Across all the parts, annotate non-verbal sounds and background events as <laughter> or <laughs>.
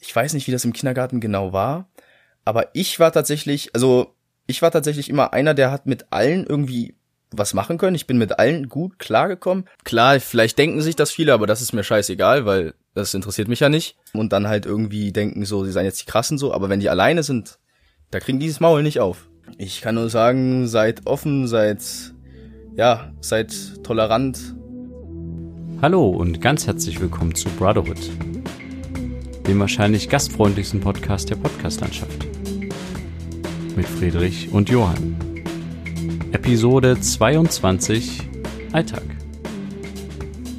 ich weiß nicht, wie das im Kindergarten genau war, aber ich war tatsächlich, also ich war tatsächlich immer einer, der hat mit allen irgendwie was machen können. Ich bin mit allen gut klargekommen. Klar, vielleicht denken sich das viele, aber das ist mir scheißegal, weil das interessiert mich ja nicht. Und dann halt irgendwie denken so, sie seien jetzt die krassen so, aber wenn die alleine sind, da kriegen die das Maul nicht auf. Ich kann nur sagen, seid offen, seid, ja, seid tolerant. Hallo und ganz herzlich willkommen zu Brotherhood, dem wahrscheinlich gastfreundlichsten Podcast der Podcastlandschaft. Mit Friedrich und Johann. Episode 22 Alltag.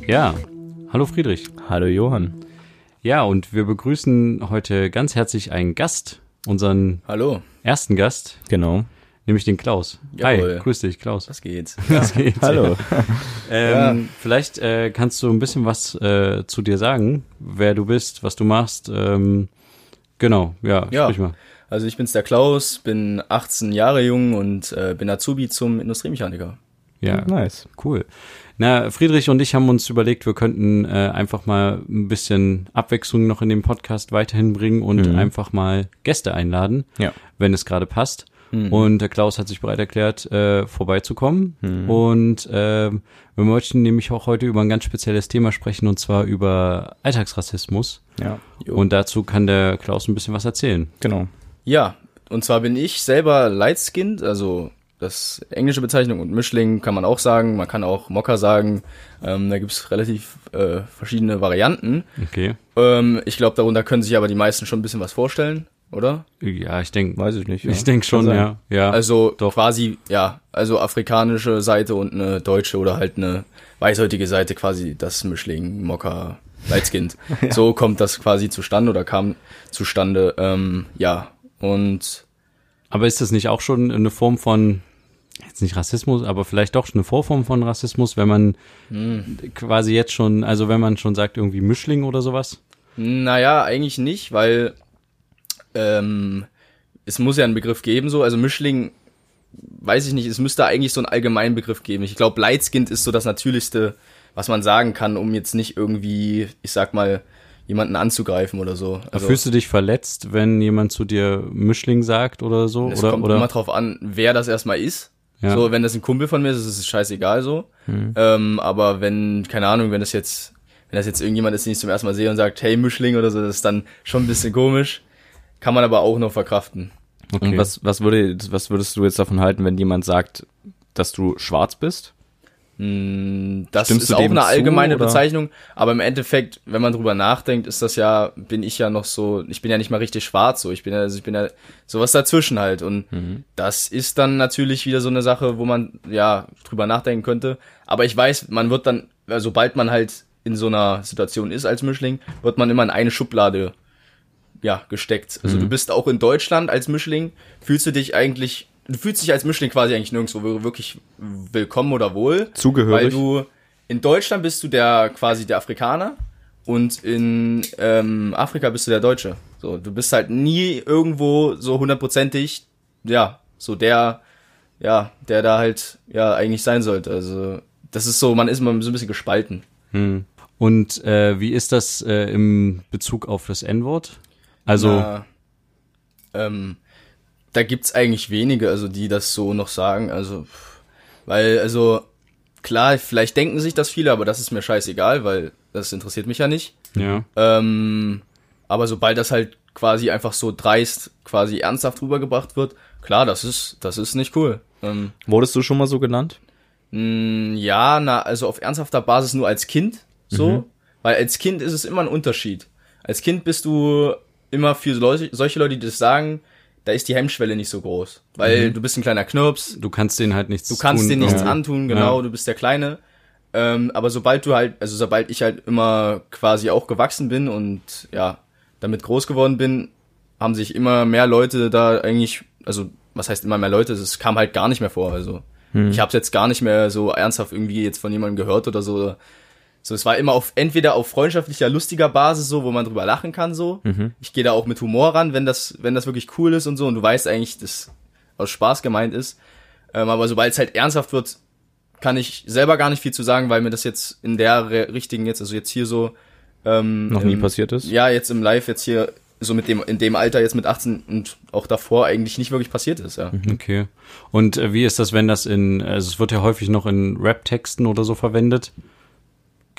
Ja, hallo Friedrich. Hallo Johann. Ja, und wir begrüßen heute ganz herzlich einen Gast, unseren Hallo, ersten Gast, Genau. Nämlich den Klaus. Jawohl. Hi, grüß dich, Klaus. was geht's? <laughs> Was geht? <laughs> Hallo. <laughs> Ähm, Vielleicht äh, kannst du ein bisschen was äh, zu dir sagen, wer du bist, was du machst. Ähm, genau, ja, Ja. sprich mal. Also ich bin's der Klaus, bin 18 Jahre jung und äh, bin Azubi zum Industriemechaniker. Ja, Nice. cool. Na, Friedrich und ich haben uns überlegt, wir könnten äh, einfach mal ein bisschen Abwechslung noch in dem Podcast weiterhin bringen und Mhm. einfach mal Gäste einladen, Ja. wenn es gerade passt. Mhm. Und der Klaus hat sich bereit erklärt, äh, vorbeizukommen. Mhm. Und ähm, wir möchten nämlich auch heute über ein ganz spezielles Thema sprechen, und zwar über Alltagsrassismus. Ja. Jo. Und dazu kann der Klaus ein bisschen was erzählen. Genau. Ja, und zwar bin ich selber Light-Skinned, also das englische Bezeichnung und Mischling kann man auch sagen, man kann auch Mocker sagen, ähm, da gibt's relativ äh, verschiedene Varianten. Okay. Ähm, ich glaube, darunter können sich aber die meisten schon ein bisschen was vorstellen, oder? Ja, ich denke, Weiß ich nicht. Ja. ich denke schon, ja. Ja. Also doch. quasi, ja, also afrikanische Seite und eine deutsche oder halt eine weißhäutige Seite, quasi das Mischling, Mocker, Lightskinned. <laughs> So kommt das quasi zustande oder kam zustande, ähm, ja. Und Aber ist das nicht auch schon eine Form von, jetzt nicht Rassismus, aber vielleicht doch eine Vorform von Rassismus, wenn man Hm. quasi jetzt schon, also wenn man schon sagt irgendwie Mischling oder sowas? Naja, eigentlich nicht, weil ähm, es muss ja einen Begriff geben, so. Also Mischling, weiß ich nicht, es müsste eigentlich so einen allgemeinen Begriff geben. Ich glaube, Lightskind ist so das Natürlichste, was man sagen kann, um jetzt nicht irgendwie, ich sag mal, jemanden anzugreifen oder so. Also, Fühlst du dich verletzt, wenn jemand zu dir Mischling sagt oder so? es oder, kommt oder? immer drauf an, wer das erstmal ist. Ja. So, wenn das ein Kumpel von mir ist, ist es scheißegal so. Ähm, aber wenn, keine Ahnung, wenn das jetzt, wenn das jetzt irgendjemand ist, den ich zum ersten Mal sehe und sagt, hey Mischling oder so, das ist dann schon ein bisschen komisch. Kann man aber auch noch verkraften. okay. Und was, was, würde, was würdest du jetzt davon halten, wenn jemand sagt, dass du schwarz bist? Mm, Das Stimmst ist auch eine zu, allgemeine oder? Bezeichnung, aber im Endeffekt, wenn man drüber nachdenkt, ist das ja, bin ich ja noch so, ich bin ja nicht mal richtig schwarz, so, ich bin ja, also ich bin ja sowas dazwischen halt und Mhm. das ist dann natürlich wieder so eine Sache, wo man ja drüber nachdenken könnte, aber ich weiß, man wird dann, sobald man halt in so einer Situation ist als Mischling, wird man immer in eine Schublade ja, gesteckt. Also Mhm. du bist auch in Deutschland als Mischling, fühlst du dich eigentlich, du fühlst dich als Mischling quasi eigentlich nirgendwo wirklich willkommen oder wohl. Zugehörig. Weil du, in Deutschland bist du der, quasi der Afrikaner und in ähm, Afrika bist du der Deutsche. So, du bist halt nie irgendwo so hundertprozentig, ja, so der, ja, der da halt, ja, eigentlich sein sollte. Also, das ist so, man ist mal so ein bisschen gespalten. Hm. Und äh, wie ist das äh, im Bezug auf das N-Wort? Also, Na, ähm, da gibt's eigentlich wenige, also die das so noch sagen, also weil also klar, vielleicht denken sich das viele, aber das ist mir scheißegal, weil das interessiert mich ja nicht. ja. Ähm, aber sobald das halt quasi einfach so dreist, quasi ernsthaft rübergebracht wird, klar, das ist das ist nicht cool. Ähm, Wurdest du schon mal so genannt? mh, ja, na, also auf ernsthafter Basis nur als Kind, so, Mhm. weil als Kind ist es immer ein Unterschied. Als Kind bist du immer für Leute, solche Leute, die das sagen, da ist die Hemmschwelle nicht so groß, weil du bist ein kleiner Knirps, Du kannst denen halt nichts du kannst tun. dir nichts ja. antun, genau, Ja. du bist der Kleine. Ähm, aber sobald du halt, also sobald ich halt immer quasi auch gewachsen bin und ja, damit groß geworden bin, haben sich immer mehr Leute da eigentlich, also was heißt immer mehr Leute, es kam halt gar nicht mehr vor. Also ich habe jetzt gar nicht mehr so ernsthaft irgendwie jetzt von jemandem gehört oder so. So, es war immer auf entweder auf freundschaftlicher, lustiger Basis so, wo man drüber lachen kann so. Ich gehe da auch mit Humor ran, wenn das, wenn das wirklich cool ist und so. Und du weißt eigentlich, dass aus Spaß gemeint ist. Ähm, aber sobald es halt ernsthaft wird, kann ich selber gar nicht viel zu sagen, weil mir das jetzt in der richtigen jetzt, also jetzt hier so ähm, Noch nie im- passiert ist? Ja, jetzt im Live jetzt hier so mit dem, in dem Alter jetzt mit 18 und auch davor eigentlich nicht wirklich passiert ist, ja. Okay. Und äh, wie ist das, wenn das in, also es wird ja häufig noch in Rap-Texten oder so verwendet?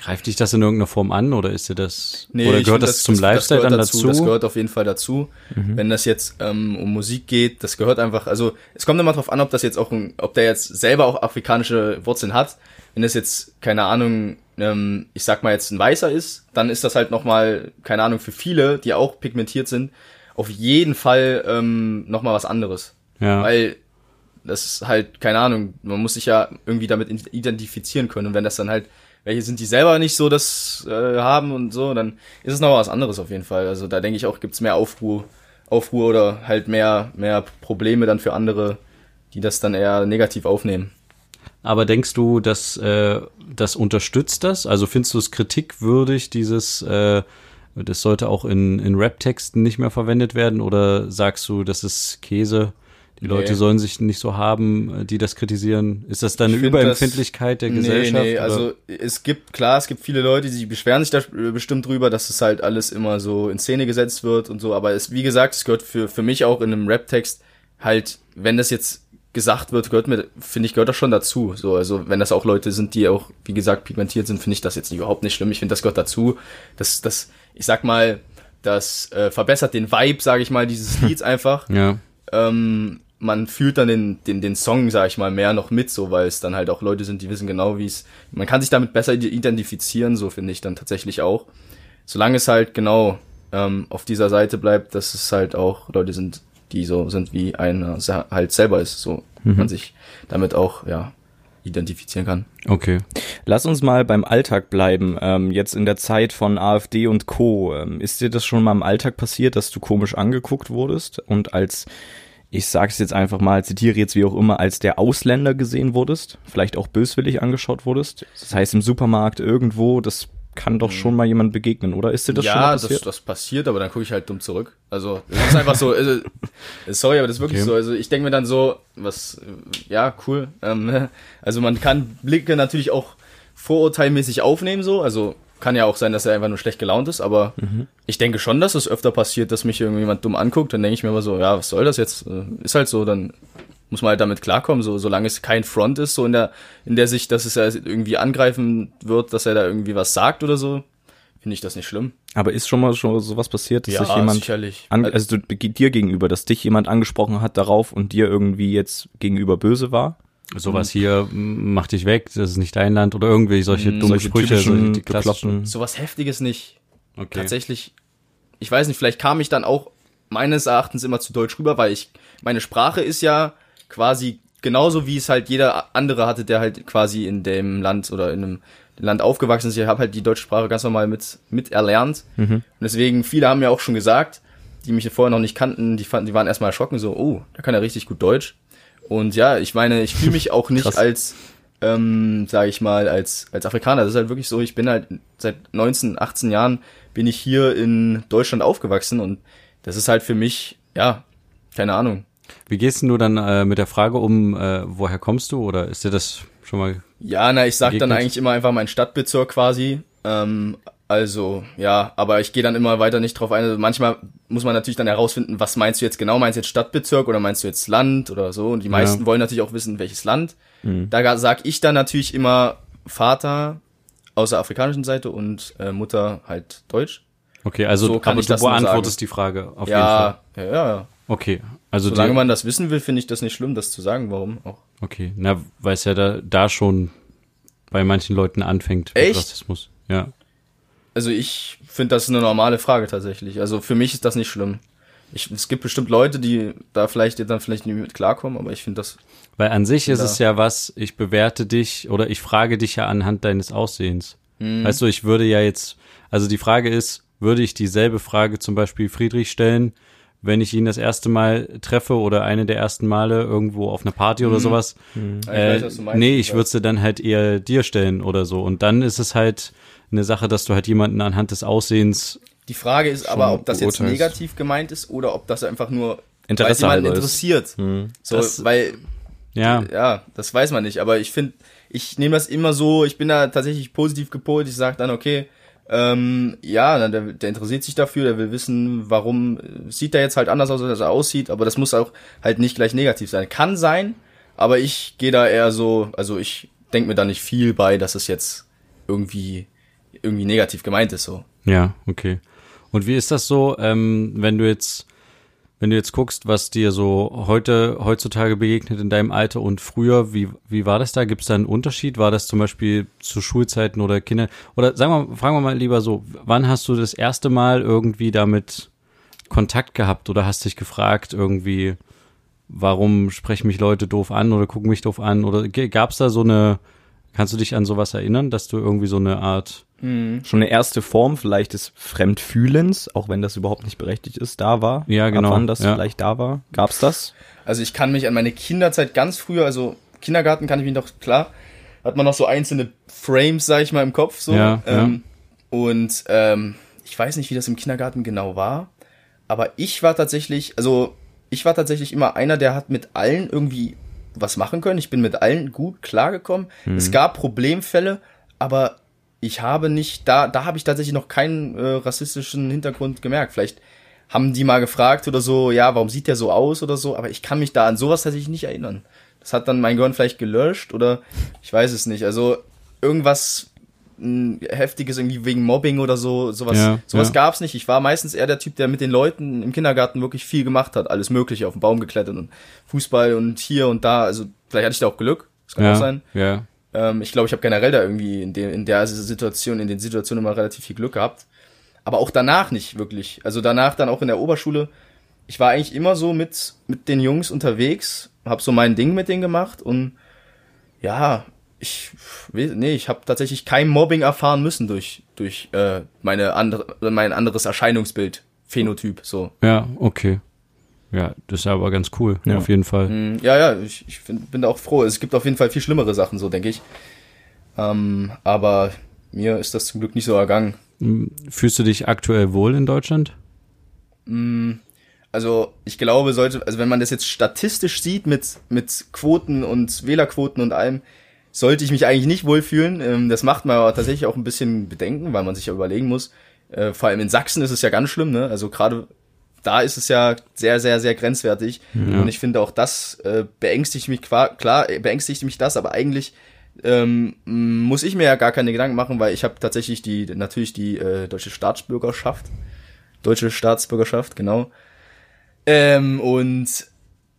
Greift dich das in irgendeiner Form an oder ist dir das, oder ich gehört find, das, zum Lifestyle gehört dann dazu, dazu? Das gehört auf jeden Fall dazu. Wenn das jetzt ähm, um Musik geht, das gehört einfach, also es kommt immer drauf an, ob das jetzt auch, ein, ob der jetzt selber auch afrikanische Wurzeln hat. Wenn das jetzt, keine Ahnung, ähm, ich sag mal jetzt ein Weißer ist, dann ist das halt nochmal, keine Ahnung, für viele, die auch pigmentiert sind, auf jeden Fall ähm, nochmal was anderes. ja. Weil das ist halt, keine Ahnung, man muss sich ja irgendwie damit identifizieren können. Und wenn das dann halt, welche sind, die selber nicht so das äh, haben und so, dann ist es noch was anderes auf jeden Fall. Also da denke ich auch, gibt's mehr Aufruhr, Aufruhr oder halt mehr, mehr Probleme dann für andere, die das dann eher negativ aufnehmen. Aber denkst du, dass äh, das unterstützt das? Also findest du es kritikwürdig, dieses, äh, das sollte auch in, in Rap-Texten nicht mehr verwendet werden? Oder sagst du, das ist Käse? Die Leute Nee. sollen sich nicht so haben, äh, die das kritisieren. Ist das dann eine Ich find Überempfindlichkeit der Gesellschaft? Nee, nee, oder? also es gibt, klar, es gibt viele Leute, die beschweren sich da äh, bestimmt drüber, dass es halt alles immer so in Szene gesetzt wird und so, aber es, wie gesagt, es gehört für, für mich auch in einem Rap-Text halt, wenn das jetzt gesagt wird, gehört mir, finde ich, gehört das schon dazu. So, also wenn das auch Leute sind, die auch, wie gesagt, pigmentiert sind, finde ich das jetzt überhaupt nicht schlimm. Ich finde, das gehört dazu. Das, das, ich sag mal, das äh, verbessert den Vibe, sage ich mal, dieses <laughs> Lieds einfach ja. ähm, man fühlt dann den, den, den Song, sag ich mal, mehr noch mit, so, weil es dann halt auch Leute sind, die wissen genau, wie es, man kann sich damit besser identifizieren, so finde ich dann tatsächlich auch. Solange es halt genau ähm, auf dieser Seite bleibt, dass es halt auch Leute sind, die so sind, wie einer halt selber ist, so man sich damit auch, ja, identifizieren kann. Okay. Lass uns mal beim Alltag bleiben. Ähm, jetzt in der Zeit von AfD und Co. Ähm, ist dir das schon mal im Alltag passiert, dass du komisch angeguckt wurdest und als, ich sag's jetzt einfach mal, zitiere jetzt wie auch immer, als der Ausländer gesehen wurdest? Vielleicht auch böswillig angeschaut wurdest? Das heißt im Supermarkt irgendwo, das kann doch schon mal jemand begegnen, oder? Ist dir das schon mal ja, das, passiert? das passiert, aber dann gucke ich halt dumm zurück. Also, das ist einfach so, also, sorry, aber das ist wirklich Okay. so. Also, ich denke mir dann so, was, äh, ja, cool. Ähm, also, man kann Blicke natürlich auch vorurteilmäßig aufnehmen, so. Also, kann ja auch sein, dass er einfach nur schlecht gelaunt ist, aber ich denke schon, dass es öfter passiert, dass mich irgendjemand dumm anguckt. Dann denke ich mir aber so, ja, was soll das jetzt? Äh, Ist halt so, dann muss man halt damit klarkommen, so solange es kein Front ist, so in der in der Sicht, dass es ja irgendwie angreifen wird, dass er da irgendwie was sagt oder so, finde ich das nicht schlimm. Aber ist schon mal schon sowas passiert, dass sich jemand sicherlich. also dir gegenüber, dass dich jemand angesprochen hat darauf und dir irgendwie jetzt gegenüber böse war? Sowas hier, m, mach dich weg, das ist nicht dein Land oder irgendwie solche dummen solche Sprüche, solche die klassischen. sowas Heftiges nicht. Okay. Tatsächlich, ich weiß nicht, vielleicht kam ich dann auch meines Erachtens immer zu deutsch rüber, weil ich, meine Sprache ist ja quasi genauso, wie es halt jeder andere hatte, der halt quasi in dem Land oder in einem Land aufgewachsen ist. Ich habe halt die deutsche Sprache ganz normal mit, mit erlernt. Und deswegen, viele haben mir auch schon gesagt, die mich vorher noch nicht kannten, die fanden, die waren erstmal erschrocken, so, oh, der kann ja richtig gut Deutsch. Und ja, ich meine, ich fühle mich auch <laughs> nicht Krass. als, ähm, sage ich mal, als, als Afrikaner. Das ist halt wirklich so, ich bin halt seit 19, 18 Jahren bin ich hier in Deutschland aufgewachsen und das ist halt für mich, ja, keine Ahnung. Wie gehst denn du dann äh, mit der Frage um, äh, woher kommst du? Oder ist dir das schon mal Ja, na, ich sag dann Begegnet? eigentlich immer einfach meinen Stadtbezirk quasi. Ähm, also, ja, aber ich gehe dann immer weiter nicht drauf ein. Also manchmal muss man natürlich dann herausfinden, was meinst du jetzt genau? Meinst du jetzt Stadtbezirk oder meinst du jetzt Land oder so? Und die meisten wollen natürlich auch wissen, welches Land. Da sag ich dann natürlich immer Vater aus der afrikanischen Seite und äh, Mutter halt Deutsch. Okay, also So kann aber ich du das beantwortest die Frage auf jeden Fall. Ja, ja, ja, ja. Okay, also Solange man das wissen will, finde ich das nicht schlimm, das zu sagen. Warum auch? okay, na, weil es ja da, da schon bei manchen Leuten anfängt Echt? Rassismus. Ja. Also ich finde das eine normale Frage tatsächlich. Also für mich ist das nicht schlimm. Ich, es gibt bestimmt Leute, die da vielleicht dann vielleicht nicht mit klarkommen, aber ich finde das. Weil an sich ist es ja was, ich bewerte dich oder ich frage dich ja anhand deines Aussehens. Hm. Weißt du, ich würde ja jetzt, also die Frage ist, würde ich dieselbe Frage zum Beispiel Friedrich stellen, wenn ich ihn das erste Mal treffe oder eine der ersten Male irgendwo auf einer Party oder sowas? Hm. Ich Äh, weiß, was du meinst. nee, ich würde sie dann halt eher dir stellen oder so. Und dann ist es halt eine Sache, dass du halt jemanden anhand des Aussehens Die Frage ist aber, ob das jetzt negativ gemeint ist oder ob das einfach nur Interesse weil jemanden ist. interessiert. So, Das- weil ja, ja, das weiß man nicht. Aber ich finde, ich nehme das immer so. Ich bin da tatsächlich positiv gepolt. Ich sage dann, okay, Ähm, ja, der, der interessiert sich dafür, der will wissen, warum sieht er jetzt halt anders aus, als er aussieht, aber das muss auch halt nicht gleich negativ sein. Kann sein, aber ich gehe da eher so, also ich denke mir da nicht viel bei, dass es jetzt irgendwie irgendwie negativ gemeint ist so. Ja, okay. Und wie ist das so, ähm, wenn du jetzt wenn du jetzt guckst, was dir so heute, heutzutage begegnet in deinem Alter und früher, wie, wie war das da? Gibt es da einen Unterschied? War das zum Beispiel zu Schulzeiten oder Kinder? Oder sagen wir, fragen wir mal lieber so, wann hast du das erste Mal irgendwie damit Kontakt gehabt oder hast dich gefragt irgendwie, warum sprechen mich Leute doof an oder gucken mich doof an? Oder gab es da so eine, kannst du dich an sowas erinnern, dass du irgendwie so eine Art Mhm. Schon eine erste Form vielleicht des Fremdfühlens, auch wenn das überhaupt nicht berechtigt ist, da war. Ja, genau. Ab wann das ja. vielleicht da war. Gab's das? Also ich kann mich an meine Kinderzeit ganz früher, also Kindergarten kann ich mich noch, klar, hat man noch so einzelne Frames, sag ich mal, im Kopf so. Ja, ähm, ja. Und ähm, ich weiß nicht, wie das im Kindergarten genau war, aber ich war tatsächlich, also ich war tatsächlich immer einer, der hat mit allen irgendwie was machen können. Ich bin mit allen gut klargekommen. Mhm. Es gab Problemfälle, aber ich habe nicht, da, da habe ich tatsächlich noch keinen äh, rassistischen Hintergrund gemerkt. Vielleicht haben die mal gefragt oder so, ja, warum sieht der so aus oder so, aber ich kann mich da an sowas tatsächlich nicht erinnern. Das hat dann mein Gehirn vielleicht gelöscht oder ich weiß es nicht. Also irgendwas mh, heftiges irgendwie wegen Mobbing oder so, sowas, Ja, sowas ja. gab's nicht. Ich war meistens eher der Typ, der mit den Leuten im Kindergarten wirklich viel gemacht hat, alles mögliche, auf den Baum geklettert und Fußball und hier und da. Also vielleicht hatte ich da auch Glück, das kann ja, auch sein. Ja. Ähm, ich glaube, ich habe generell da irgendwie in, den, in der Situation, in den Situationen immer relativ viel Glück gehabt. Aber auch danach nicht wirklich. Also danach dann auch in der Oberschule. Ich war eigentlich immer so mit, mit den Jungs unterwegs, hab so mein Ding mit denen gemacht und ja, ich nee, ich habe tatsächlich kein Mobbing erfahren müssen durch durch äh, meine andere mein anderes Erscheinungsbild, Phänotyp so. Ja, okay. Ja, das ist aber ganz cool, Ja. auf jeden Fall. Mm, Ja, ja, ich, ich find, bin da auch froh. Es gibt auf jeden Fall viel schlimmere Sachen, so denke ich. Ähm, aber mir ist das zum Glück nicht so ergangen. Fühlst du dich aktuell wohl in Deutschland? Also ich glaube, sollte, also wenn man das jetzt statistisch sieht mit, mit Quoten und Wählerquoten und allem, sollte ich mich eigentlich nicht wohlfühlen. Ähm, das macht mir aber tatsächlich auch ein bisschen Bedenken, weil man sich ja überlegen muss. Äh, vor allem in Sachsen ist es ja ganz schlimm, ne? Also gerade da ist es ja sehr, sehr, sehr grenzwertig. Und ich finde auch das äh, beängstigt mich klar, äh, beängstigt mich das, aber eigentlich ähm, muss ich mir ja gar keine Gedanken machen, weil ich habe tatsächlich die natürlich die äh, deutsche Staatsbürgerschaft, deutsche Staatsbürgerschaft, genau. Ähm, und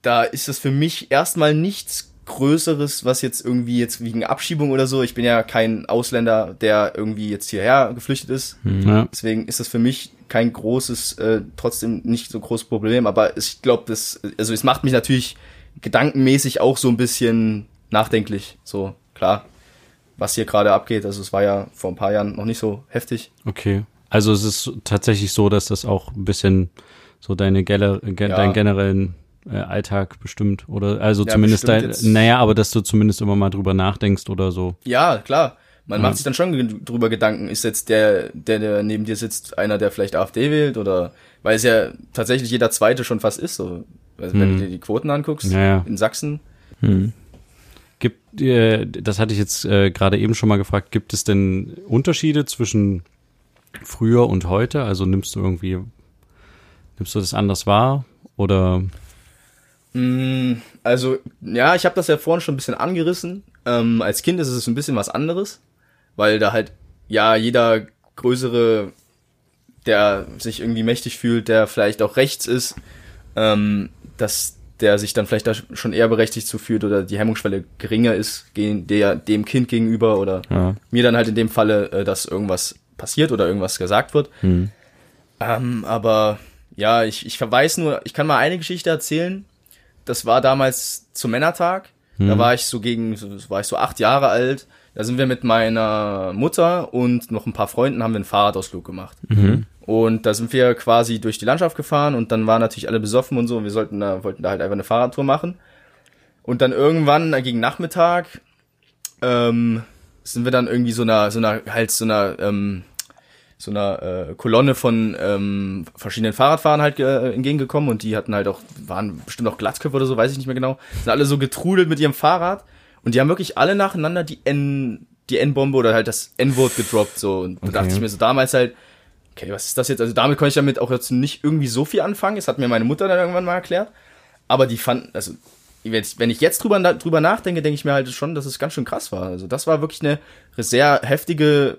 da ist es für mich erstmal nichts Größeres, was jetzt irgendwie jetzt wegen Abschiebung oder so. Ich bin ja kein Ausländer, der irgendwie jetzt hierher geflüchtet ist. Ja. Deswegen ist das für mich kein großes, äh, trotzdem nicht so großes Problem. Aber ich glaube, das, also es macht mich natürlich gedankenmäßig auch so ein bisschen nachdenklich. So, klar, was hier gerade abgeht. Also es war ja vor ein paar Jahren noch nicht so heftig. Okay. Also es ist tatsächlich so, dass das auch ein bisschen so deine Gener ge Ja. deinen generellen äh, Alltag bestimmt oder also Ja, zumindest dein, naja, aber dass du zumindest immer mal drüber nachdenkst oder so. Ja, klar. Man macht sich dann schon drüber Gedanken, ist jetzt der, der, der neben dir sitzt, einer, der vielleicht AfD wählt oder weil es ja tatsächlich jeder zweite schon fast ist, so. Also wenn du dir die Quoten anguckst Ja, ja. in Sachsen. Gibt äh, das hatte ich jetzt äh, gerade eben schon mal gefragt, gibt es denn Unterschiede zwischen früher und heute? Also nimmst du irgendwie nimmst du das anders wahr oder Also, ja, ich habe das ja vorhin schon ein bisschen angerissen. Ähm, als Kind ist es ein bisschen was anderes, weil da halt, ja, jeder größere, der sich irgendwie mächtig fühlt, der vielleicht auch rechts ist, ähm, dass der sich dann vielleicht da schon eher berechtigt zu fühlt oder die Hemmungsschwelle geringer ist, gegen der, dem Kind gegenüber oder Ja. mir dann halt in dem Falle, äh, dass irgendwas passiert oder irgendwas gesagt wird. Ähm, aber ja, ich, ich verweise nur, ich kann mal eine Geschichte erzählen. Das war damals zum Männertag. Da war ich so gegen, war ich so acht Jahre alt. Da sind wir mit meiner Mutter und noch ein paar Freunden haben wir einen Fahrradausflug gemacht. Und da sind wir quasi durch die Landschaft gefahren und dann waren natürlich alle besoffen und so. Und wir sollten da, wollten da halt einfach eine Fahrradtour machen. Und dann irgendwann gegen Nachmittag ähm, sind wir dann irgendwie so einer, so einer, halt so einer, ähm, so einer äh, Kolonne von ähm, verschiedenen Fahrradfahrern halt äh, entgegengekommen und die hatten halt auch, waren bestimmt auch Glatzköpfe oder so, weiß ich nicht mehr genau, sind alle so getrudelt mit ihrem Fahrrad und die haben wirklich alle nacheinander die N die N-Bombe oder halt das N-Wort gedroppt, so. Und da Okay. dachte ich mir so damals halt, okay, was ist das jetzt? Also damit konnte ich damit auch jetzt nicht irgendwie so viel anfangen. Das hat mir meine Mutter dann irgendwann mal erklärt. Aber die fanden, also, wenn ich- jetzt drüber, drüber nachdenke, denke ich mir halt schon, dass es ganz schön krass war. Also das war wirklich eine sehr heftige,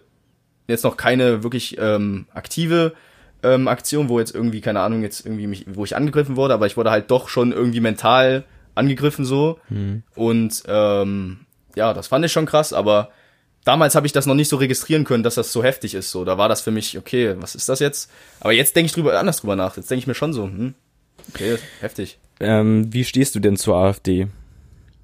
jetzt noch keine wirklich ähm, aktive ähm, Aktion, wo jetzt irgendwie, keine Ahnung, jetzt irgendwie mich, wo ich angegriffen wurde, aber ich wurde halt doch schon irgendwie mental angegriffen so. Und ähm, ja, das fand ich schon krass, aber damals habe ich das noch nicht so registrieren können, dass das so heftig ist. So, da war das für mich, okay, was ist das jetzt? Aber jetzt denke ich drüber anders drüber nach. Jetzt denke ich mir schon so, hm, okay, heftig. Ähm, wie stehst du denn zur AfD?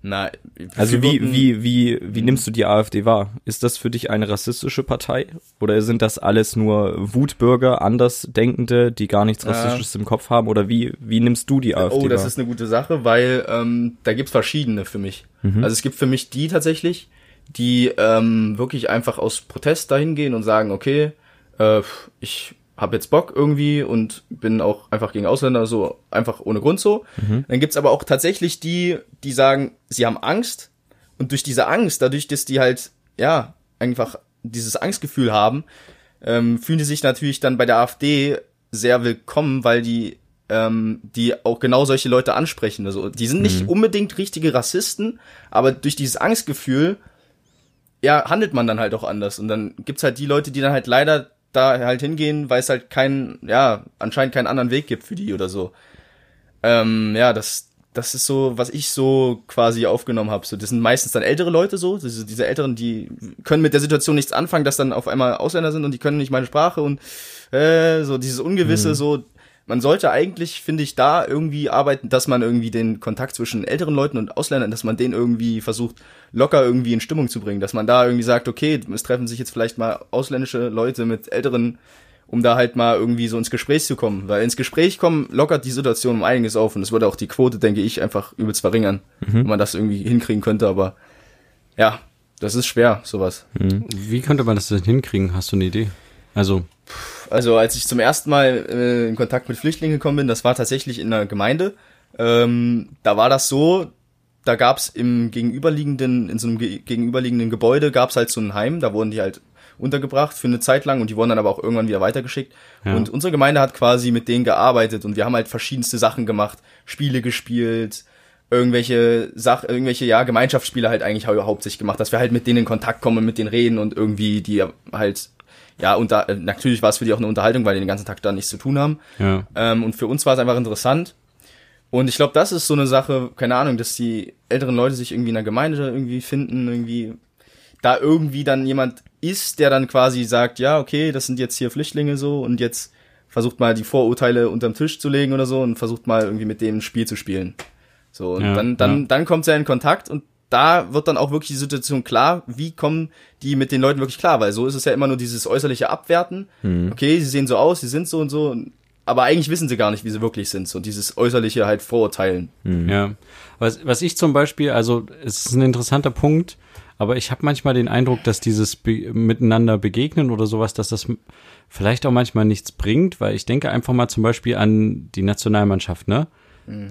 Na, Also wie, wie, wie, wie nimmst du die AfD wahr? Ist das für dich eine rassistische Partei? Oder sind das alles nur Wutbürger, Andersdenkende, die gar nichts Ja. Rassistisches im Kopf haben? Oder wie, wie nimmst du die AfD Oh, das wahr? ist eine gute Sache, weil ähm, da gibt's verschiedene für mich. Mhm. Also es gibt für mich die tatsächlich, die ähm, wirklich einfach aus Protest dahin gehen und sagen, okay, äh, ich habe jetzt Bock irgendwie und bin auch einfach gegen Ausländer so einfach ohne Grund so. Mhm. Dann gibt's aber auch tatsächlich die, die sagen, sie haben Angst und durch diese Angst, dadurch, dass die halt ja einfach dieses Angstgefühl haben, ähm, fühlen die sich natürlich dann bei der AfD sehr willkommen, weil die ähm, die auch genau solche Leute ansprechen. Also die sind nicht unbedingt richtige Rassisten, aber durch dieses Angstgefühl ja handelt man dann halt auch anders und dann gibt's halt die Leute, die dann halt leider da halt hingehen, weil es halt keinen, ja anscheinend keinen anderen Weg gibt für die oder so. Ähm, ja, das das ist so, was ich so quasi aufgenommen habe. So, das sind meistens dann ältere Leute so, diese, diese Älteren, die können mit der Situation nichts anfangen, dass dann auf einmal Ausländer sind und die können nicht meine Sprache und äh, so dieses Ungewisse, so man sollte eigentlich, finde ich, da irgendwie arbeiten, dass man irgendwie den Kontakt zwischen älteren Leuten und Ausländern, dass man den irgendwie versucht, locker irgendwie in Stimmung zu bringen, dass man da irgendwie sagt, okay, es treffen sich jetzt vielleicht mal ausländische Leute mit älteren, um da halt mal irgendwie so ins Gespräch zu kommen, weil ins Gespräch kommen lockert die Situation um einiges auf und es würde auch die Quote, denke ich, einfach übelst verringern, wenn man das irgendwie hinkriegen könnte, aber ja, das ist schwer, sowas. Wie könnte man das denn hinkriegen? Hast du eine Idee? Also, Also als ich zum ersten Mal äh, in Kontakt mit Flüchtlingen gekommen bin, das war tatsächlich in einer Gemeinde. Ähm, da war das so, da gab's im gegenüberliegenden, in so einem ge gegenüberliegenden Gebäude gab's halt so ein Heim, da wurden die halt untergebracht für eine Zeit lang und die wurden dann aber auch irgendwann wieder weitergeschickt. Ja. Und unsere Gemeinde hat quasi mit denen gearbeitet und wir haben halt verschiedenste Sachen gemacht, Spiele gespielt, irgendwelche Sach irgendwelche ja Gemeinschaftsspiele halt eigentlich hau hauptsächlich gemacht, dass wir halt mit denen in Kontakt kommen, mit denen reden und irgendwie die halt ja unter äh, natürlich war es für die auch eine Unterhaltung, weil die den ganzen Tag da nichts zu tun haben. ja. Ähm, und für uns war es einfach interessant. Und ich glaube, das ist so eine Sache, keine Ahnung, dass die älteren Leute sich irgendwie in der Gemeinde irgendwie finden, irgendwie da irgendwie dann jemand ist, der dann quasi sagt, ja, okay, das sind jetzt hier Flüchtlinge so und jetzt versucht mal die Vorurteile unterm Tisch zu legen oder so und versucht mal irgendwie mit dem ein Spiel zu spielen. So, und Ja, dann, dann, ja. dann kommt er in Kontakt und da wird dann auch wirklich die Situation klar, wie kommen die mit den Leuten wirklich klar, weil so ist es ja immer nur dieses äußerliche Abwerten. Okay, sie sehen so aus, sie sind so und so, aber eigentlich wissen sie gar nicht, wie sie wirklich sind. So dieses äußerliche halt Vorurteilen. Ja. Was, was ich zum Beispiel, also es ist ein interessanter Punkt, aber ich habe manchmal den Eindruck, dass dieses Be miteinander begegnen oder sowas, dass das vielleicht auch manchmal nichts bringt, weil ich denke einfach mal zum Beispiel an die Nationalmannschaft, ne?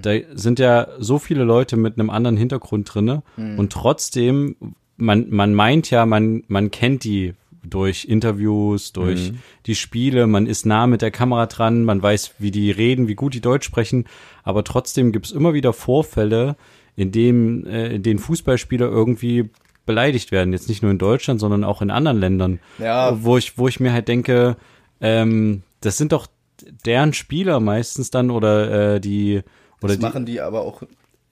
Da sind ja so viele Leute mit einem anderen Hintergrund drinne. Und trotzdem, man, man meint ja, man, man kennt die durch Interviews, durch die Spiele, man ist nah mit der Kamera dran, man weiß, wie die reden, wie gut die Deutsch sprechen, aber trotzdem gibt's immer wieder Vorfälle, in dem, äh, in denen Fußballspieler irgendwie beleidigt werden. Jetzt nicht nur in Deutschland, sondern auch in anderen Ländern. Ja. Wo ich, wo ich mir halt denke, ähm, das sind doch deren Spieler meistens dann oder äh, die oder Das die, machen die aber auch.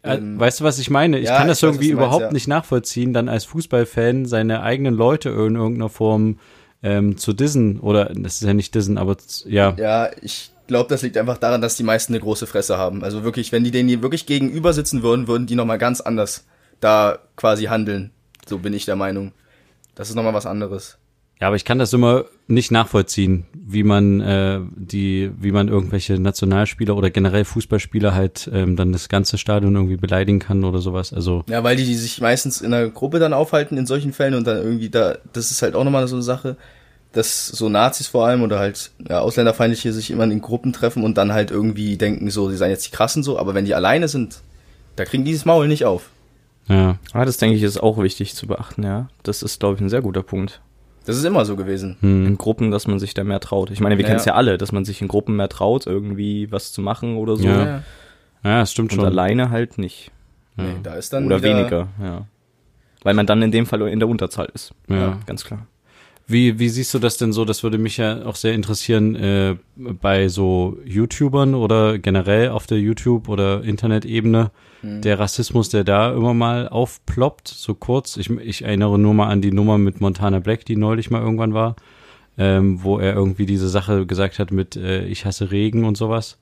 äh, ähm, weißt du, was ich meine? Ich ja, kann das ich weiß, irgendwie meinst, überhaupt ja. nicht nachvollziehen, dann als Fußballfan seine eigenen Leute in irgendeiner Form ähm, zu dissen oder das ist ja nicht dissen, aber ja, Ja, ich glaube, das liegt einfach daran, dass die meisten eine große Fresse haben. Also wirklich, wenn die denen hier wirklich gegenüber sitzen würden, würden die nochmal ganz anders da quasi handeln. So bin ich der Meinung. Das ist nochmal was anderes. Ja, aber ich kann das immer nicht nachvollziehen, wie man äh, die, wie man irgendwelche Nationalspieler oder generell Fußballspieler halt ähm, dann das ganze Stadion irgendwie beleidigen kann oder sowas. Also Ja, weil die, die sich meistens in einer Gruppe dann aufhalten in solchen Fällen und dann irgendwie da, das ist halt auch nochmal so eine Sache, dass so Nazis vor allem oder halt ja, Ausländerfeindliche sich immer in Gruppen treffen und dann halt irgendwie denken so, sie seien jetzt die Krassen so, aber wenn die alleine sind, da kriegen die das Maul nicht auf. Ja. Ah, das denke ich ist auch wichtig zu beachten, ja. Das ist, glaube ich, ein sehr guter Punkt. Das ist immer so gewesen. Hm. In Gruppen, dass man sich da mehr traut. Ich meine, wir Ja. kennen es ja alle, dass man sich in Gruppen mehr traut, irgendwie was zu machen oder so. Ja. Ja, das stimmt Und schon. alleine halt nicht. Nee, da ist dann Oder weniger, ja. Weil man dann in dem Fall in der Unterzahl ist. Ja. ganz klar. Wie, wie siehst du das denn so? Das würde mich ja auch sehr interessieren äh, bei so YouTubern oder generell auf der YouTube- oder Internetebene. Der Rassismus, der da immer mal aufploppt, so kurz. Ich, ich erinnere nur mal an die Nummer mit Montana Black, die neulich mal irgendwann war, ähm, wo er irgendwie diese Sache gesagt hat mit äh, Ich hasse Regen und sowas.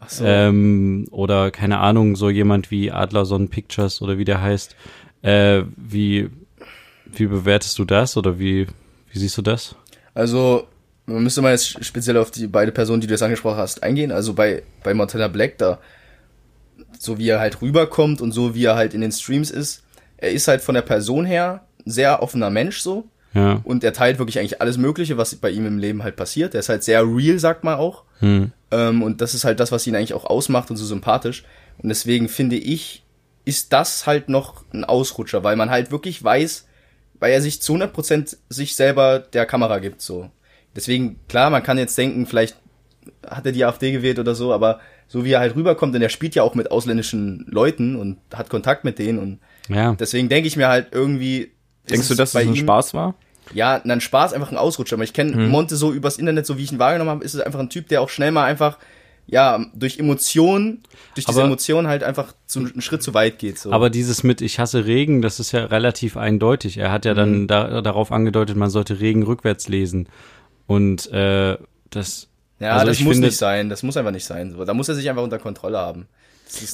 Ach so. Ähm, oder keine Ahnung, so jemand wie Adlerson Pictures oder wie der heißt. Äh, wie, wie bewertest du das oder wie, wie siehst du das? Also, man müsste mal jetzt speziell auf die beide Personen, die du jetzt angesprochen hast, eingehen. Also bei, bei Montana Black da, so wie er halt rüberkommt und so wie er halt in den Streams ist, er ist halt von der Person her ein sehr offener Mensch so. Ja. Und er teilt wirklich eigentlich alles Mögliche, was bei ihm im Leben halt passiert. Er ist halt sehr real, sagt man auch. Hm. Ähm, und das ist halt das, was ihn eigentlich auch ausmacht und so sympathisch. Und deswegen finde ich, ist das halt noch ein Ausrutscher, weil man halt wirklich weiß, weil er sich zu 100% sich selber der Kamera gibt, so. Deswegen, klar, man kann jetzt denken, vielleicht hat er die AfD gewählt oder so, aber so wie er halt rüberkommt, denn er spielt ja auch mit ausländischen Leuten und hat Kontakt mit denen und Ja. deswegen denke ich mir halt irgendwie. Denkst du, dass bei das ein Spaß war? ja, ein Spaß, einfach ein Ausrutscher. Aber ich kenne Mhm. Monte so übers Internet, so wie ich ihn wahrgenommen habe, ist es einfach ein Typ, der auch schnell mal einfach, ja, durch Emotionen, durch diese Aber- Emotionen halt einfach zu, einen Schritt zu weit geht. So. Aber dieses mit Ich hasse Regen, das ist ja relativ eindeutig. Er hat ja Mhm. dann da, darauf angedeutet, man sollte Regen rückwärts lesen. Und äh, das. ja, also das muss finde- nicht sein. Das muss einfach nicht sein. So. Da muss er sich einfach unter Kontrolle haben.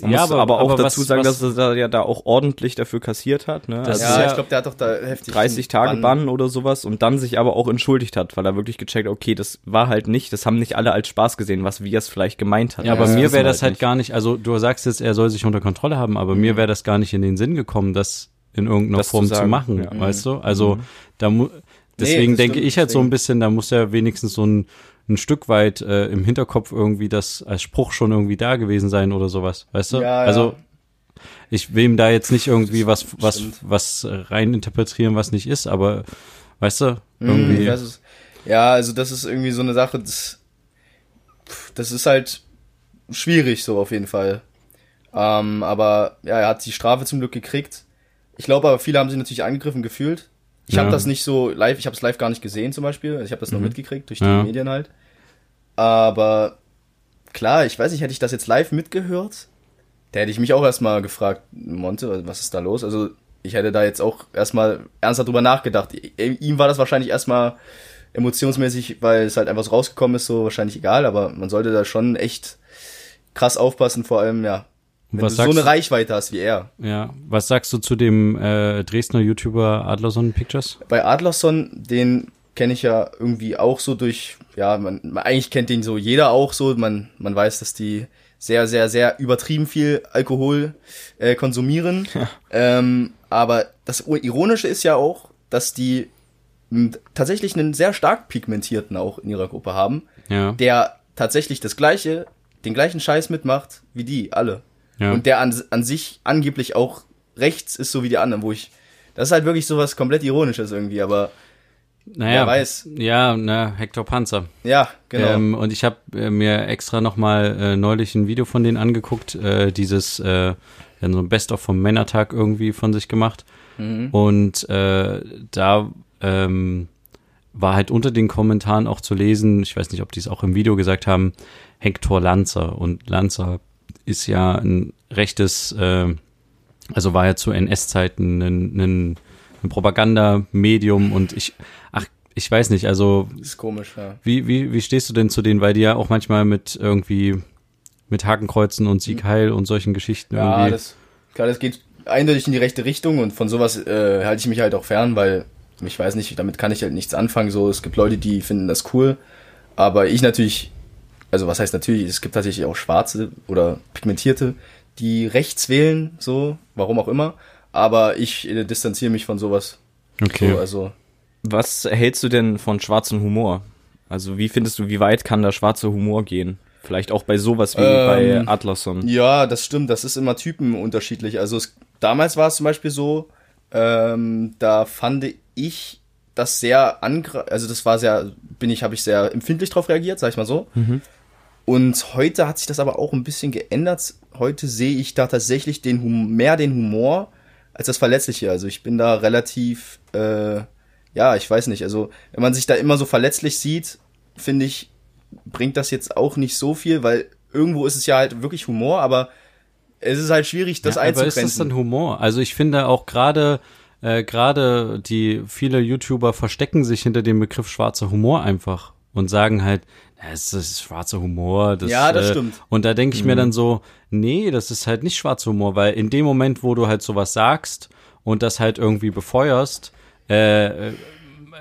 Man Ja, muss aber- aber, auch aber dazu was- sagen, was- dass er da ja da auch ordentlich dafür kassiert hat. Ne? Das also ist ja, ich glaube, der hat doch da heftig 30 Tage Bann. Oder sowas und dann sich aber auch entschuldigt hat, weil er wirklich gecheckt, okay, das war halt nicht, das haben nicht alle als Spaß gesehen, was wie er es vielleicht gemeint hat. Ja, aber mir wäre wir das halt nicht. gar nicht, also du sagst jetzt, er soll sich unter Kontrolle haben, aber mir wäre das gar nicht in den Sinn gekommen, das in irgendeiner Das zu Form zu, sagen, machen, ja. weißt du? Also da mu deswegen das denke stimmt, ich halt so ein bisschen, da muss ja wenigstens so ein, ein Stück weit äh, im Hinterkopf irgendwie das als Spruch schon irgendwie da gewesen sein oder sowas, weißt du? Ja. Also ich will ihm da jetzt nicht irgendwie was, was, stimmt. was rein interpretieren, was nicht ist, aber weißt du, Mhm, irgendwie. weiß es. Ja, also das ist irgendwie so eine Sache, das, das ist halt schwierig so auf jeden Fall. Ähm, aber ja, er hat die Strafe zum Glück gekriegt. Ich glaube aber, viele haben sich natürlich angegriffen gefühlt. Ich Ja. habe das nicht so live, ich habe es live gar nicht gesehen zum Beispiel. Also ich habe das nur mitgekriegt durch die Ja. Medien halt. Aber klar, ich weiß nicht, hätte ich das jetzt live mitgehört, da hätte ich mich auch erstmal gefragt, Monte, was ist da los? Also ich hätte da jetzt auch erstmal ernsthaft drüber nachgedacht. Ihm war das wahrscheinlich erstmal emotionsmäßig, weil es halt einfach so rausgekommen ist, so wahrscheinlich egal, aber man sollte da schon echt krass aufpassen, vor allem, ja, wenn Was du so eine Reichweite hast wie er. Ja, was sagst du zu dem äh, Dresdner YouTuber Adlerson Pictures? Bei Adlerson, den kenne ich ja irgendwie auch so durch, ja, man, eigentlich kennt den so jeder auch so, man, man weiß, dass die sehr, sehr, sehr übertrieben viel Alkohol äh, konsumieren. <laughs> Ähm, aber das Ironische ist ja auch, dass die tatsächlich einen sehr stark pigmentierten auch in ihrer Gruppe haben, Ja. der tatsächlich das gleiche, den gleichen Scheiß mitmacht wie die, alle. Ja. Und der an, an sich angeblich auch rechts ist, so wie die anderen, wo ich. Das ist halt wirklich sowas komplett Ironisches irgendwie, aber Naja, wer weiß. Ja, na, Hector Panzer. ja, genau. Ähm, und ich habe äh, mir extra nochmal äh, neulich ein Video von denen angeguckt, äh, dieses, äh, so ein Best-of vom Männertag irgendwie von sich gemacht. Mhm. Und äh, da ähm, war halt unter den Kommentaren auch zu lesen, ich weiß nicht, ob die es auch im Video gesagt haben, Hector Lanzer. Und Lanzer ist ja ein rechtes, äh, also war ja zu NS-Zeiten ein, ein, ein Propagandamedium und ich, ich weiß nicht, also ist komisch, ja. wie, wie, wie stehst du denn zu denen? Weil die ja auch manchmal mit irgendwie mit Hakenkreuzen und Sieg Heil und solchen Geschichten Ja, irgendwie. das, klar, das geht eindeutig in die rechte Richtung und von sowas äh, halte ich mich halt auch fern, weil ich weiß nicht, damit kann ich halt nichts anfangen. So, es gibt Leute, die finden das cool, aber ich natürlich, also was heißt natürlich, es gibt tatsächlich auch Schwarze oder Pigmentierte, die rechts wählen, so, warum auch immer. Aber ich äh, distanziere mich von sowas. okay. So, also Was hältst du denn von schwarzem Humor? Also wie findest du, wie weit kann der schwarze Humor gehen? Vielleicht auch bei sowas wie Ähm, bei Atlason. Ja, das stimmt. Das ist immer typenunterschiedlich. Also es, damals war es zum Beispiel so, ähm, da fand ich das sehr angre also das war sehr, bin ich, habe ich sehr empfindlich drauf reagiert, sag ich mal so. Und heute hat sich das aber auch ein bisschen geändert. Heute sehe ich da tatsächlich den hum mehr den Humor als das Verletzliche. Also ich bin da relativ, äh, ja, ich weiß nicht. Also wenn man sich da immer so verletzlich sieht, finde ich, bringt das jetzt auch nicht so viel, weil irgendwo ist es ja halt wirklich Humor, aber es ist halt schwierig, das ja, aber ist einzugrenzen. das dann Humor? Also ich finde auch gerade äh, gerade die viele YouTuber verstecken sich hinter dem Begriff schwarzer Humor einfach und sagen halt, es ist schwarzer Humor. Das, Ja, das äh, stimmt. Und da denke ich mir dann so, nee, das ist halt nicht schwarzer Humor, weil in dem Moment, wo du halt sowas sagst und das halt irgendwie befeuerst, äh, äh,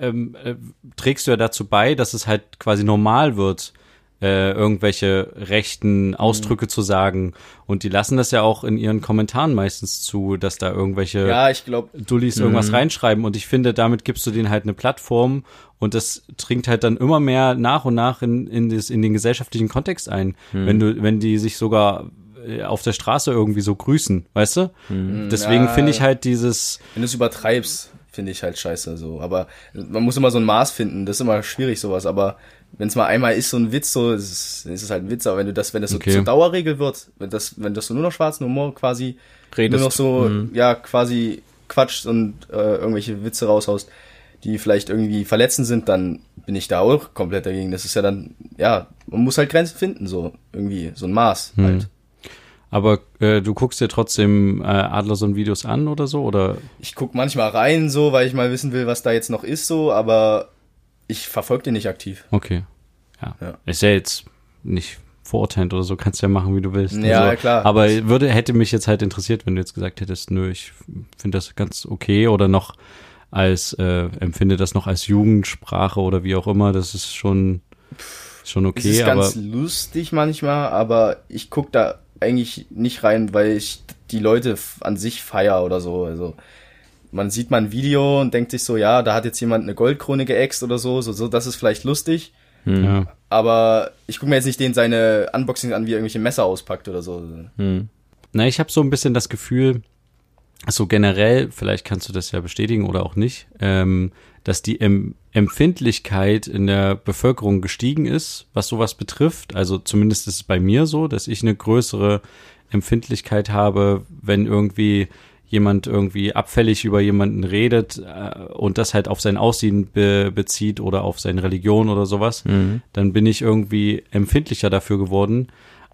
ähm, äh, trägst du ja dazu bei, dass es halt quasi normal wird, äh, irgendwelche rechten Ausdrücke zu sagen. Und die lassen das ja auch in ihren Kommentaren meistens zu, dass da irgendwelche ja, ich glaube, Dullis irgendwas reinschreiben. Und ich finde, damit gibst du denen halt eine Plattform und das dringt halt dann immer mehr nach und nach in, in, das, in den gesellschaftlichen Kontext ein. Wenn du, wenn die sich sogar äh, auf der Straße irgendwie so grüßen, weißt du? Deswegen Ja. finde ich halt dieses, wenn du es übertreibst, finde ich halt scheiße so. Aber man muss immer so ein Maß finden. Das ist immer schwierig sowas. Aber wenn es mal einmal ist so ein Witz, so ist es, ist es halt ein Witz. Aber wenn du das, wenn das so Okay. zur Dauerregel wird, wenn das, wenn das so nur noch schwarzen Humor quasi Redest. nur noch so, ja, quasi quatscht und äh, irgendwelche Witze raushaust, die vielleicht irgendwie verletzend sind, dann bin ich da auch komplett dagegen. Das ist ja dann, ja, man muss halt Grenzen finden, so irgendwie, so ein Maß halt. Aber äh, du guckst dir trotzdem äh, Adlerson-Videos an oder so? Oder Ich guck manchmal rein, so, weil ich mal wissen will, was da jetzt noch ist, so, aber ich verfolge den nicht aktiv. okay. Ja. Ja. Ist ja jetzt nicht verurteilt oder so, kannst ja machen, wie du willst. Ja, also, klar. Aber würde, hätte mich jetzt halt interessiert, wenn du jetzt gesagt hättest, nö, ich finde das ganz okay oder noch als, äh, empfinde das noch als Jugendsprache oder wie auch immer, das ist schon, schon Es okay, ist aber ganz lustig manchmal, aber ich guck da eigentlich nicht rein, weil ich die Leute an sich feier oder so. Also man sieht mal ein Video und denkt sich so, ja, da hat jetzt jemand eine Goldkrone geäxt oder so, so, so das ist vielleicht lustig. ja. Aber ich gucke mir jetzt nicht den seine Unboxings an, wie er irgendwelche Messer auspackt oder so. Na, ich habe so ein bisschen das Gefühl, so generell, vielleicht kannst du das ja bestätigen oder auch nicht, ähm, dass die em Empfindlichkeit in der Bevölkerung gestiegen ist, was sowas betrifft. Also zumindest ist es bei mir so, dass ich eine größere Empfindlichkeit habe, wenn irgendwie jemand irgendwie abfällig über jemanden redet äh, und das halt auf sein Aussehen be bezieht oder auf seine Religion oder sowas, dann bin ich irgendwie empfindlicher dafür geworden.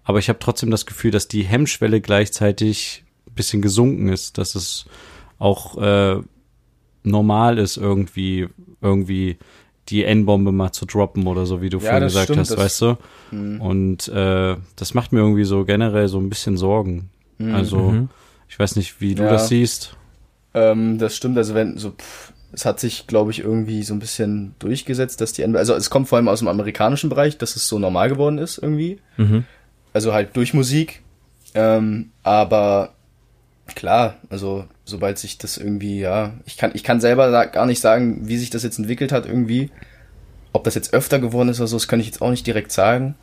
Aber ich habe trotzdem das Gefühl, dass die Hemmschwelle gleichzeitig bisschen gesunken ist, dass es auch äh, normal ist, irgendwie, irgendwie die N-Bombe mal zu droppen oder so, wie du Ja, vorhin gesagt stimmt, hast, das- weißt du? Und äh, das macht mir irgendwie so generell so ein bisschen Sorgen. Also, ich weiß nicht, wie du Ja. das siehst. Ähm, das stimmt, also wenn so, pff, es hat sich, glaube ich, irgendwie so ein bisschen durchgesetzt, dass die, N- also es kommt vor allem aus dem amerikanischen Bereich, dass es so normal geworden ist irgendwie. Also halt durch Musik. Ähm, aber klar, also sobald sich das irgendwie, ja, ich kann, ich kann selber da gar nicht sagen, wie sich das jetzt entwickelt hat irgendwie. Ob das jetzt öfter geworden ist oder so, das kann ich jetzt auch nicht direkt sagen.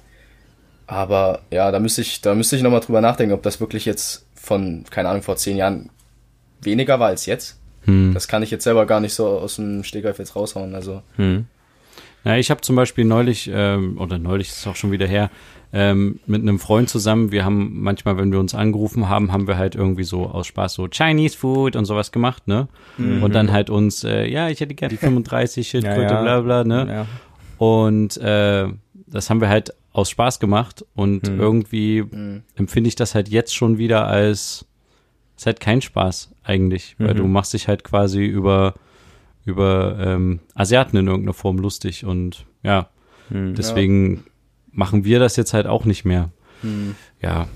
Aber ja, da müsste ich, da müsste ich nochmal drüber nachdenken, ob das wirklich jetzt von, keine Ahnung, vor zehn Jahren weniger war als jetzt. Das kann ich jetzt selber gar nicht so aus dem Stegreif jetzt raushauen. Also, Ja, ich habe zum Beispiel neulich, ähm, oder neulich ist es auch schon wieder her, ähm, mit einem Freund zusammen, wir haben manchmal, wenn wir uns angerufen haben, haben wir halt irgendwie so aus Spaß so Chinese Food und sowas gemacht, ne? Und dann halt uns, äh, ja, ich hätte gerne die 35 Schildkröte, Ja, ja. bla bla, ne? Ja. Und äh, das haben wir halt aus Spaß gemacht und Hm. irgendwie empfinde ich das halt jetzt schon wieder als ist halt kein Spaß eigentlich, weil Mhm. du machst dich halt quasi über über ähm, Asiaten in irgendeiner Form lustig und ja, Hm. deswegen machen wir das jetzt halt auch nicht mehr. Ja,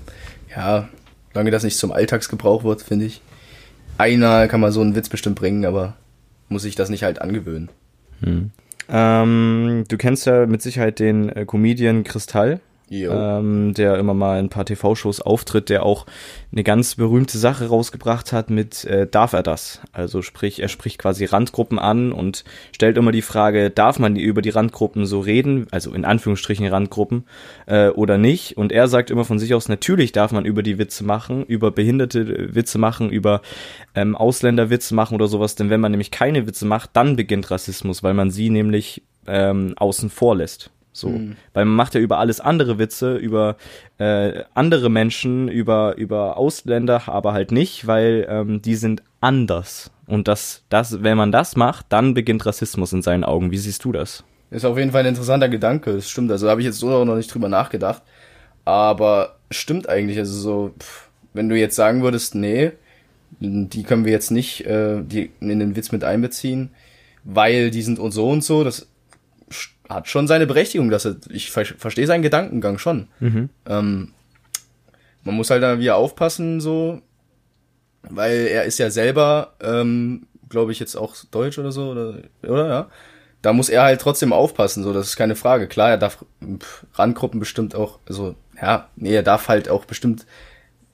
ja, solange das nicht zum Alltagsgebrauch wird, finde ich. Einer kann man so einen Witz bestimmt bringen, aber muss sich das nicht halt angewöhnen. Ähm, du kennst ja mit Sicherheit den äh, Comedian Kristall. Ähm, der immer mal in ein paar TV-Shows auftritt, der auch eine ganz berühmte Sache rausgebracht hat mit äh, Darf er das? Also sprich, er spricht quasi Randgruppen an und stellt immer die Frage, darf man über die Randgruppen so reden, also in Anführungsstrichen Randgruppen, äh, oder nicht? Und er sagt immer von sich aus, natürlich darf man über die Witze machen, über behinderte äh, Witze machen, über ähm, Ausländer Witze machen oder sowas, denn wenn man nämlich keine Witze macht, dann beginnt Rassismus, weil man sie nämlich ähm, außen vor lässt. So, weil man macht ja über alles andere Witze, über äh, andere Menschen, über über Ausländer, aber halt nicht, weil ähm, die sind anders. Und das, das, wenn man das macht, dann beginnt Rassismus in seinen Augen. Wie siehst du das? Ist auf jeden Fall ein interessanter Gedanke, das stimmt. Also habe ich jetzt so noch nicht drüber nachgedacht. Aber stimmt eigentlich. Also so, pff, wenn du jetzt sagen würdest, nee, die können wir jetzt nicht äh, die in den Witz mit einbeziehen, weil die sind und so und so, das hat schon seine Berechtigung. Dass er, ich ver verstehe seinen Gedankengang schon. Ähm, man muss halt da wieder aufpassen, so, weil er ist ja selber, ähm, glaube ich, jetzt auch Deutsch oder so, oder, oder ja. Da muss er halt trotzdem aufpassen, so, das ist keine Frage. Klar, er darf pff, Randgruppen bestimmt auch, also, ja, nee, er darf halt auch bestimmt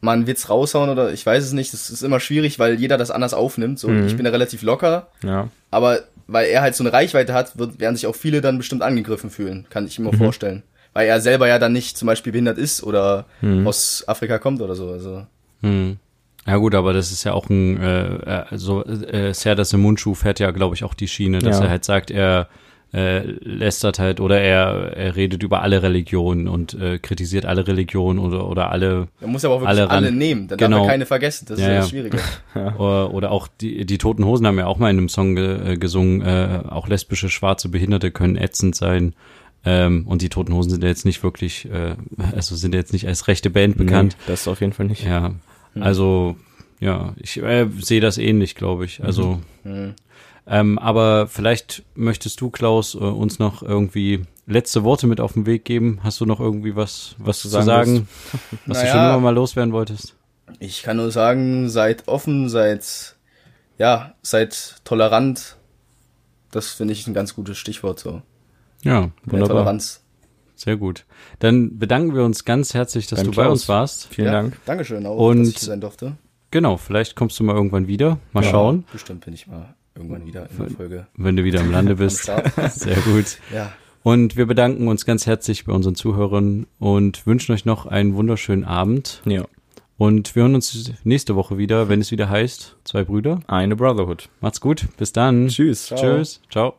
mal einen Witz raushauen oder ich weiß es nicht. Das ist immer schwierig, weil jeder das anders aufnimmt. So, ich bin da relativ locker, Ja. aber weil er halt so eine Reichweite hat, wird, werden sich auch viele dann bestimmt angegriffen fühlen, kann ich mir vorstellen. Weil er selber ja dann nicht zum Beispiel behindert ist oder aus Afrika kommt oder so. Also Hm. Ja gut, aber das ist ja auch ein, äh, äh, so, äh, Serdar Semunchu fährt ja, glaube ich, auch die Schiene, dass Ja. er halt sagt, er äh, lästert halt oder er, er redet über alle Religionen und äh, kritisiert alle Religionen oder, oder alle man muss aber auch wirklich Alle alle, nehmen, dann Genau. darf er keine vergessen. Das ist Ja, ja, ja. das Schwierige. <laughs> Oder, oder auch die, die Toten Hosen haben ja auch mal in einem Song ge, äh, gesungen, äh, auch lesbische, schwarze Behinderte können ätzend sein. Ähm, und die Toten Hosen sind ja jetzt nicht wirklich, äh, also sind ja jetzt nicht als rechte Band bekannt. Nee, das auf jeden Fall nicht. Ja, also ja, ich äh, sehe das ähnlich, glaube ich. Also, Mhm. Ähm, aber vielleicht möchtest du, Klaus, äh, uns noch irgendwie letzte Worte mit auf den Weg geben. Hast du noch irgendwie was, was zu sagen sagen, was du Naja. schon immer mal loswerden wolltest? Ich kann nur sagen, seid offen, seid, ja, seid tolerant. Das finde ich ein ganz gutes Stichwort so. Ja, wunderbar. Toleranz. Sehr gut. Dann bedanken wir uns ganz herzlich, dass Beim du bei Klaus. uns warst. Vielen ja, Dank. Dankeschön auch, Und- dass ich sein durfte. Genau, vielleicht kommst du mal irgendwann wieder. Mal Ja. schauen, Bestimmt bin ich mal irgendwann wieder in der Folge. wenn du wieder im Lande <laughs> bist. <laughs> Sehr gut. ja, Und wir bedanken uns ganz herzlich bei unseren Zuhörern und wünschen euch noch einen wunderschönen Abend. Ja. Und wir hören uns nächste Woche wieder, wenn es wieder heißt, zwei Brüder. Eine Brotherhood. Macht's gut. Bis dann. Tschüss. Ciao. Tschüss. Ciao.